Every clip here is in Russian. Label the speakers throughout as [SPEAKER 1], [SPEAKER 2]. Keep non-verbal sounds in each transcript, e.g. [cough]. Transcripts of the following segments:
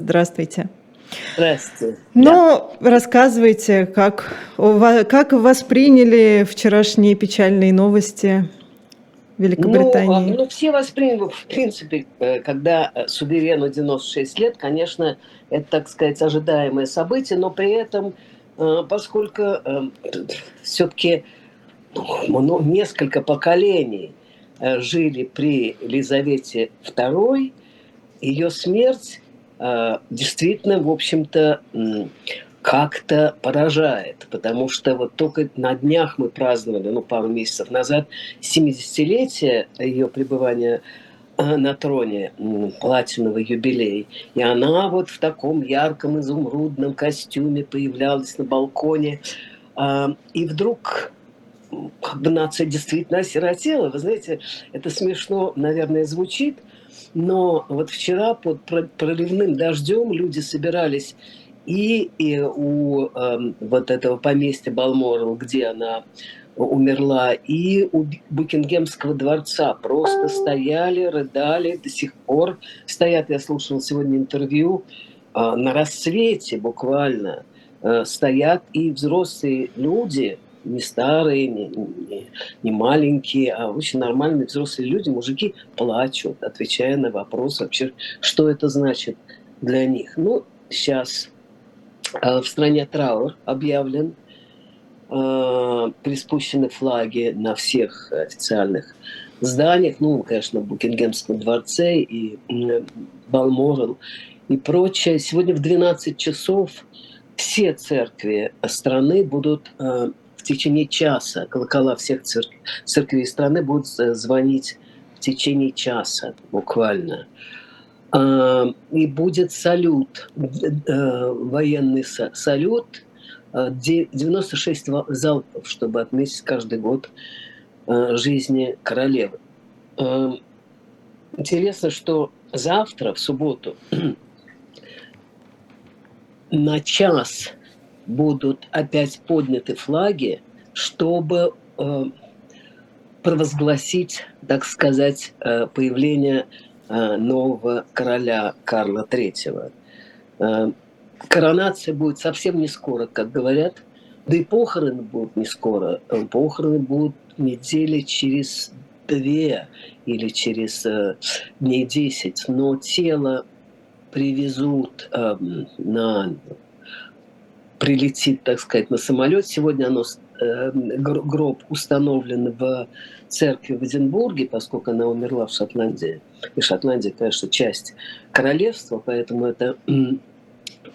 [SPEAKER 1] Здравствуйте.
[SPEAKER 2] Здравствуйте.
[SPEAKER 1] Ну, да. рассказывайте, как, как восприняли вчерашние печальные новости Великобритании?
[SPEAKER 2] Ну, ну, все восприняли, в принципе, э, когда суверену 96 лет, конечно, это, так сказать, ожидаемое событие, но при этом, э, поскольку э, все-таки ну, несколько поколений жили при Елизавете II, ее смерть а, действительно, в общем-то, как-то поражает, потому что вот только на днях мы праздновали, ну, пару месяцев назад, 70-летие ее пребывания а, на троне, платиновый юбилей. И она вот в таком ярком изумрудном костюме появлялась на балконе. А, и вдруг как бы нация действительно осиротела. Вы знаете, это смешно, наверное, звучит – но вот вчера под проливным дождем люди собирались и, и у э, вот этого поместья Балморал, где она умерла, и у Букингемского дворца просто стояли, рыдали, до сих пор стоят. Я слушала сегодня интервью э, на рассвете буквально э, стоят и взрослые люди – не старые, не, не, не маленькие, а очень нормальные взрослые люди, мужики плачут, отвечая на вопрос вообще, что это значит для них. Ну, сейчас э, в стране траур объявлен, э, приспущены флаги на всех официальных зданиях, ну, конечно, в Букингемском дворце и Балморал и прочее. Сегодня в 12 часов все церкви страны будут э, в течение часа. Колокола всех церк... церквей страны будут звонить в течение часа буквально. А, и будет салют, э, военный салют, 96 э, залпов, чтобы отметить каждый год э, жизни королевы. Интересно, что завтра, в субботу, [clears throat] на час будут опять подняты флаги, чтобы э, провозгласить, так сказать, э, появление э, нового короля Карла III. Э, коронация будет совсем не скоро, как говорят, да и похороны будут не скоро. Э, похороны будут недели через две или через э, дней десять, но тело привезут э, на прилетит, так сказать, на самолет. Сегодня оно, э, гроб установлен в церкви в Эдинбурге, поскольку она умерла в Шотландии. И Шотландия, конечно, часть королевства, поэтому это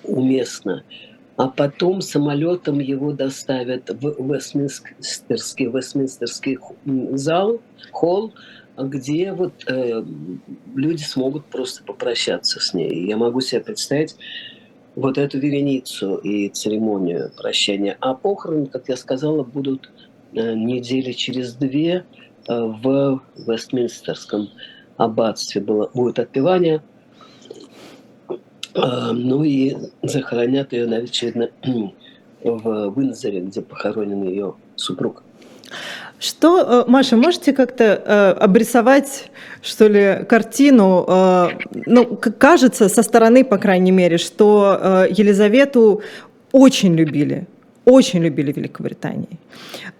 [SPEAKER 2] уместно. А потом самолетом его доставят в Вестминстерский, Вестминстерский зал, холл, где вот э, люди смогут просто попрощаться с ней. Я могу себе представить, вот эту вереницу и церемонию прощания. А похороны, как я сказала, будут э, недели через две э, в Вестминстерском аббатстве было, будет отпевание. Э, ну и захоронят ее, очевидно, [clears throat] в Винзоре, где похоронен ее супруг.
[SPEAKER 1] Что, э, Маша, можете как-то э, обрисовать, что ли, картину? Э, ну, кажется, со стороны, по крайней мере, что Елизавету очень любили, очень любили в Великобритании.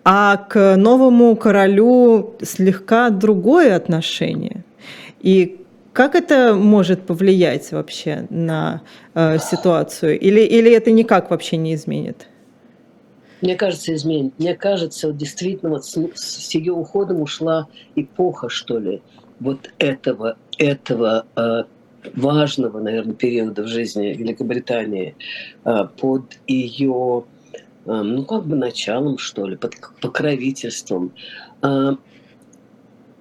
[SPEAKER 1] А к новому королю слегка другое отношение. И как это может повлиять вообще на э, ситуацию? Или, или это никак вообще не изменит?
[SPEAKER 2] Мне кажется, изменит. Мне кажется, вот действительно вот с, с ее уходом ушла эпоха, что ли, вот этого, этого э, важного, наверное, периода в жизни Великобритании э, под ее, э, ну, как бы началом, что ли, под покровительством. Э,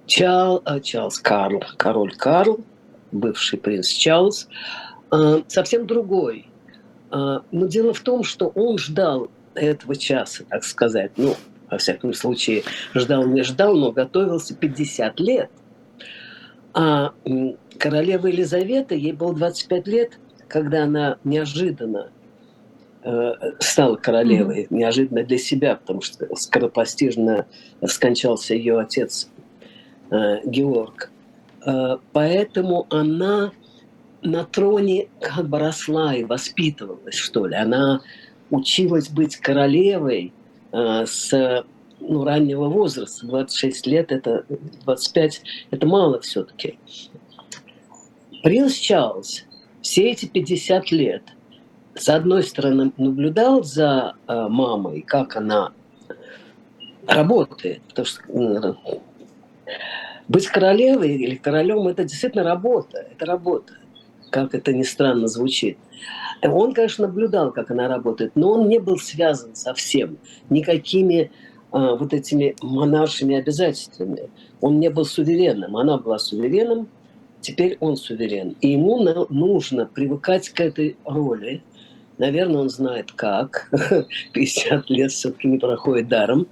[SPEAKER 2] Чарл, э, Чарльз Карл, король Карл, бывший принц Чарльз, э, совсем другой. Э, но дело в том, что он ждал этого часа, так сказать. Ну, во всяком случае, ждал, не ждал, но готовился 50 лет. А королева Елизавета, ей было 25 лет, когда она неожиданно э, стала королевой, mm-hmm. неожиданно для себя, потому что скоропостижно скончался ее отец э, Георг. Э, поэтому она на троне как бы росла и воспитывалась, что ли. Она училась быть королевой э, с ну, раннего возраста. 26 лет, это 25, это мало все-таки. Принц Чарльз все эти 50 лет, с одной стороны, наблюдал за э, мамой, как она работает, потому что ну, быть королевой или королем – это действительно работа, это работа, как это ни странно звучит. Он, конечно, наблюдал, как она работает, но он не был связан совсем никакими а, вот этими монаршими обязательствами. Он не был суверенным, она была суверенным, теперь он суверен. И ему нужно привыкать к этой роли. Наверное, он знает как. [laughs] 50 лет все-таки не проходит даром.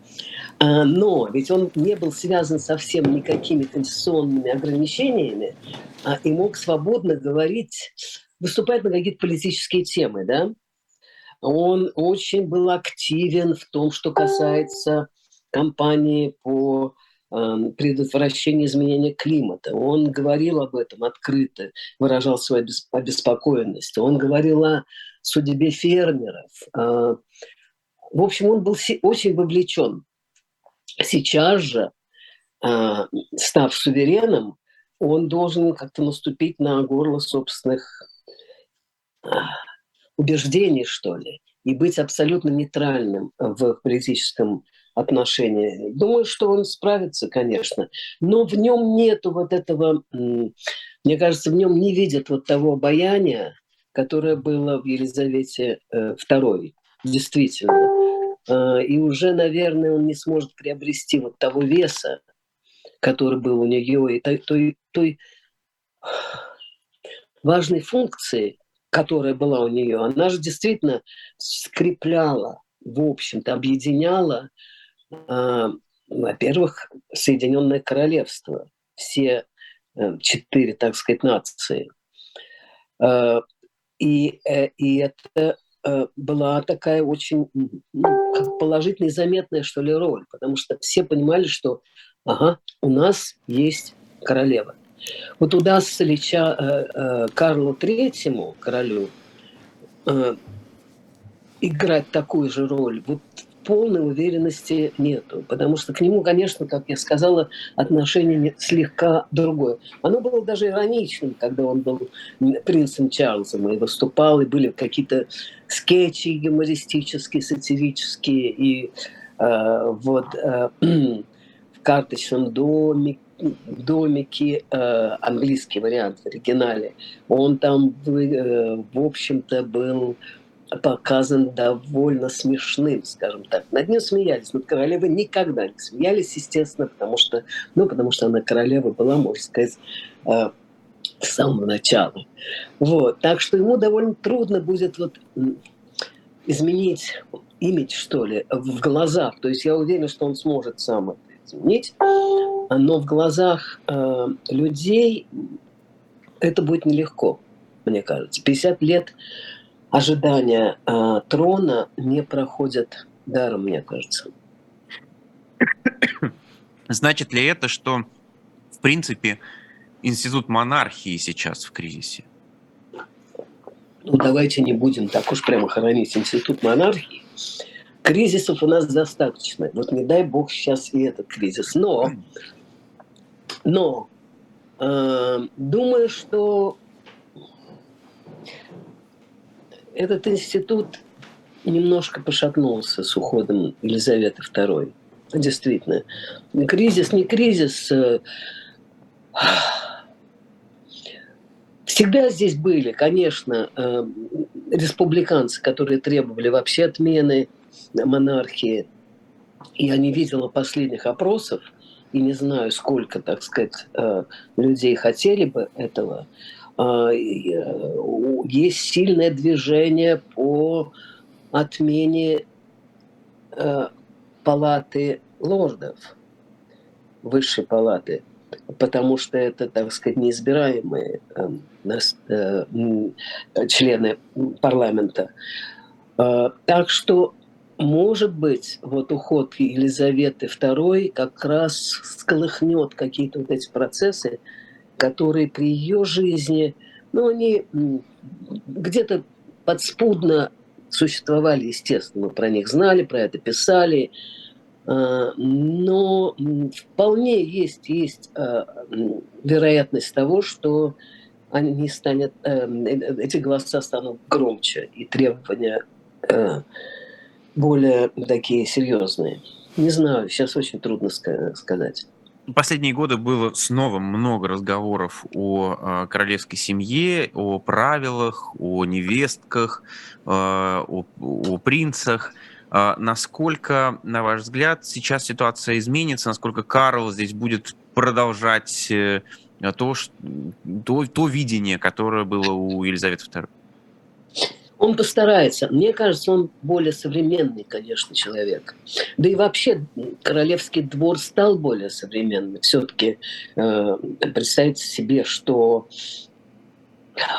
[SPEAKER 2] А, но ведь он не был связан совсем никакими конституционными ограничениями а и мог свободно говорить, выступать на какие-то политические темы, да? Он очень был активен в том, что касается кампании по эм, предотвращению изменения климата. Он говорил об этом открыто, выражал свою обеспокоенность. Он говорил о судьбе фермеров. А, в общем, он был очень вовлечен Сейчас же, а, став суверенным, он должен как-то наступить на горло собственных а, убеждений, что ли, и быть абсолютно нейтральным в политическом отношении. Думаю, что он справится, конечно, но в нем нету вот этого, мне кажется, в нем не видят вот того обаяния, которое было в Елизавете II, э, действительно. А, и уже, наверное, он не сможет приобрести вот того веса, который был у нее, и той, той, той важной функции, которая была у нее. Она же действительно скрепляла, в общем-то, объединяла, э, во-первых, Соединенное Королевство, все э, четыре, так сказать, нации. Э, и, э, и это Э, была такая очень ну, положительная и заметная, что ли, роль, потому что все понимали, что ага, у нас есть королева. Вот удастся ли Ча, э, Карлу Третьему, королю, играть такую же роль? Вот полной уверенности нету, потому что к нему, конечно, как я сказала, отношение слегка другое. Оно было даже ироничным, когда он был принцем Чарльзом и выступал, и были какие-то скетчи юмористические, сатирические, и э, вот э, в карточном доме, в домике, э, английский вариант в оригинале, он там, э, в общем-то, был показан довольно смешным, скажем так. Над ним смеялись, над королевой никогда не смеялись, естественно, потому что, ну, потому что она королева была, можно сказать, э, с самого начала. Вот. Так что ему довольно трудно будет вот изменить имидж, что ли, в глазах. То есть я уверен, что он сможет сам это изменить, но в глазах э, людей это будет нелегко, мне кажется. 50 лет ожидания э, трона не проходят даром, мне кажется.
[SPEAKER 3] Значит ли это, что, в принципе, институт монархии сейчас в кризисе?
[SPEAKER 2] Ну, давайте не будем так уж прямо хоронить институт монархии. Кризисов у нас достаточно. Вот не дай бог сейчас и этот кризис. Но, но э, думаю, что этот институт немножко пошатнулся с уходом Елизаветы II. Действительно. Кризис, не кризис. Э, всегда здесь были, конечно, э, республиканцы, которые требовали вообще отмены монархии. Я не видела последних опросов, и не знаю, сколько, так сказать, э, людей хотели бы этого. А, э, есть сильное движение по отмене э, палаты лордов, высшей палаты, потому что это, так сказать, неизбираемые э, члены парламента. А, так что, может быть, вот уход Елизаветы II как раз сколыхнет какие-то вот эти процессы, которые при ее жизни но они где-то подспудно существовали, естественно, мы про них знали, про это писали, а, но вполне есть, есть а, вероятность того, что они станут, эм, эти голоса станут громче и требования э, более такие серьезные. Не знаю, сейчас очень трудно сказать.
[SPEAKER 3] Последние годы было снова много разговоров о э, королевской семье, о правилах, о невестках, э, о, о принцах. Э, насколько, на ваш взгляд, сейчас ситуация изменится? Насколько Карл здесь будет продолжать э, то, то, то видение, которое было у Елизаветы II?
[SPEAKER 2] Он постарается. Мне кажется, он более современный, конечно, человек. Да и вообще королевский двор стал более современным. Все-таки э, представьте себе, что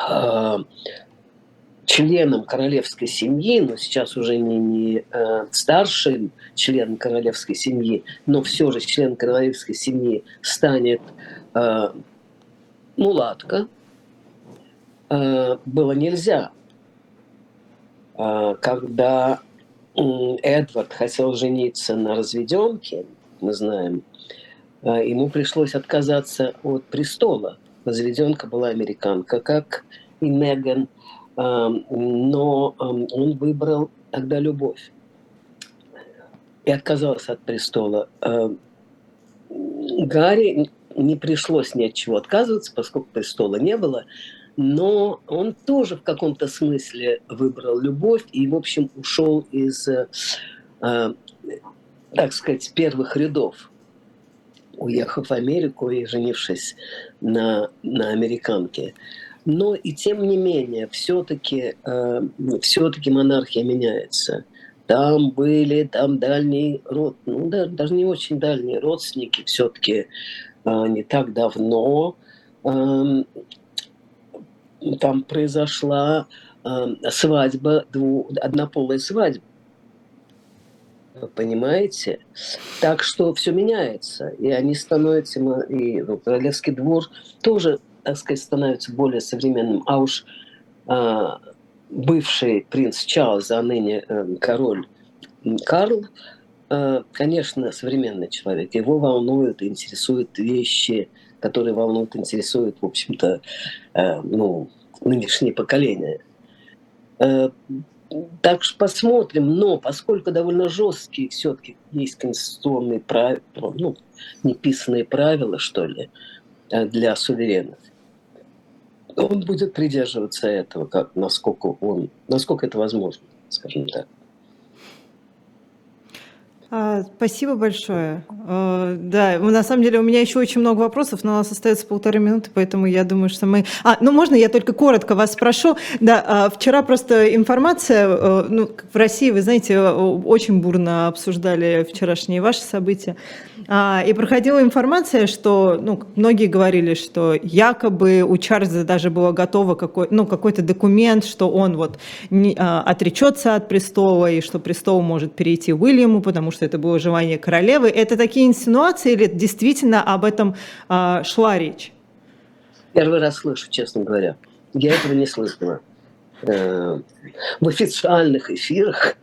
[SPEAKER 2] э, членом королевской семьи, но сейчас уже не, не э, старшим членом королевской семьи, но все же член королевской семьи станет э, мулатка, э, было нельзя. Э, когда Эдвард хотел жениться на разведенке, мы знаем, э, ему пришлось отказаться от престола. Разведенка была американка, как и Меган, но он выбрал тогда любовь и отказался от престола. Гарри не пришлось ни от чего отказываться, поскольку престола не было, но он тоже в каком-то смысле выбрал любовь и, в общем, ушел из, э, так сказать, первых рядов, уехав в Америку и женившись на, на американке. Но и тем не менее, все-таки э, все-таки монархия меняется. Там были, там дальние род, ну да, даже не очень дальние родственники все-таки а, не так давно там произошла свадьба, дву, однополая свадьба. Понимаете? Так что все меняется. И они становятся, и ну, Королевский двор тоже, так сказать, становится более современным. А уж а, бывший принц Чарльз, а ныне э, король Карл, Э, конечно, современный человек. Его волнуют интересуют вещи, которые волнуют, интересуют, в общем-то, э, ну, нынешнее поколение. Э, так что посмотрим, но поскольку довольно жесткие все-таки есть конституционные правила, ну, неписанные правила, что ли, для суверенов, он будет придерживаться этого, как, насколько, он, насколько это возможно, скажем так.
[SPEAKER 1] А, спасибо большое. А, да, на самом деле у меня еще очень много вопросов, но у нас остается полторы минуты, поэтому я думаю, что мы... А, ну можно я только коротко вас спрошу? Да, а, вчера просто информация, э, ну, в России, вы знаете, очень бурно обсуждали вчерашние ваши события. А, и проходила информация, что ну, многие говорили, что якобы у Чарльза даже было готово какой, ну, какой-то документ, что он вот не, а, отречется от престола и что престол может перейти Уильяму, потому что это было желание королевы. Это такие инсинуации или действительно об этом а, шла речь?
[SPEAKER 2] Первый раз слышу, честно говоря. Я этого не слышала. Э, в официальных эфирах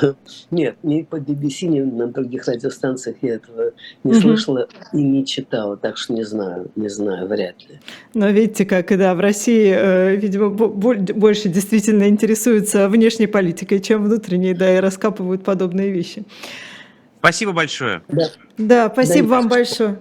[SPEAKER 2] [laughs] нет, ни по BBC, ни на других радиостанциях я этого не угу. слышала и не читала, так что не знаю, не знаю, вряд ли.
[SPEAKER 1] Но видите, как, да, в России, э, видимо, больше действительно интересуются внешней политикой, чем внутренней, да, и раскапывают подобные вещи.
[SPEAKER 3] Спасибо большое.
[SPEAKER 1] Да, да спасибо да, вам большое.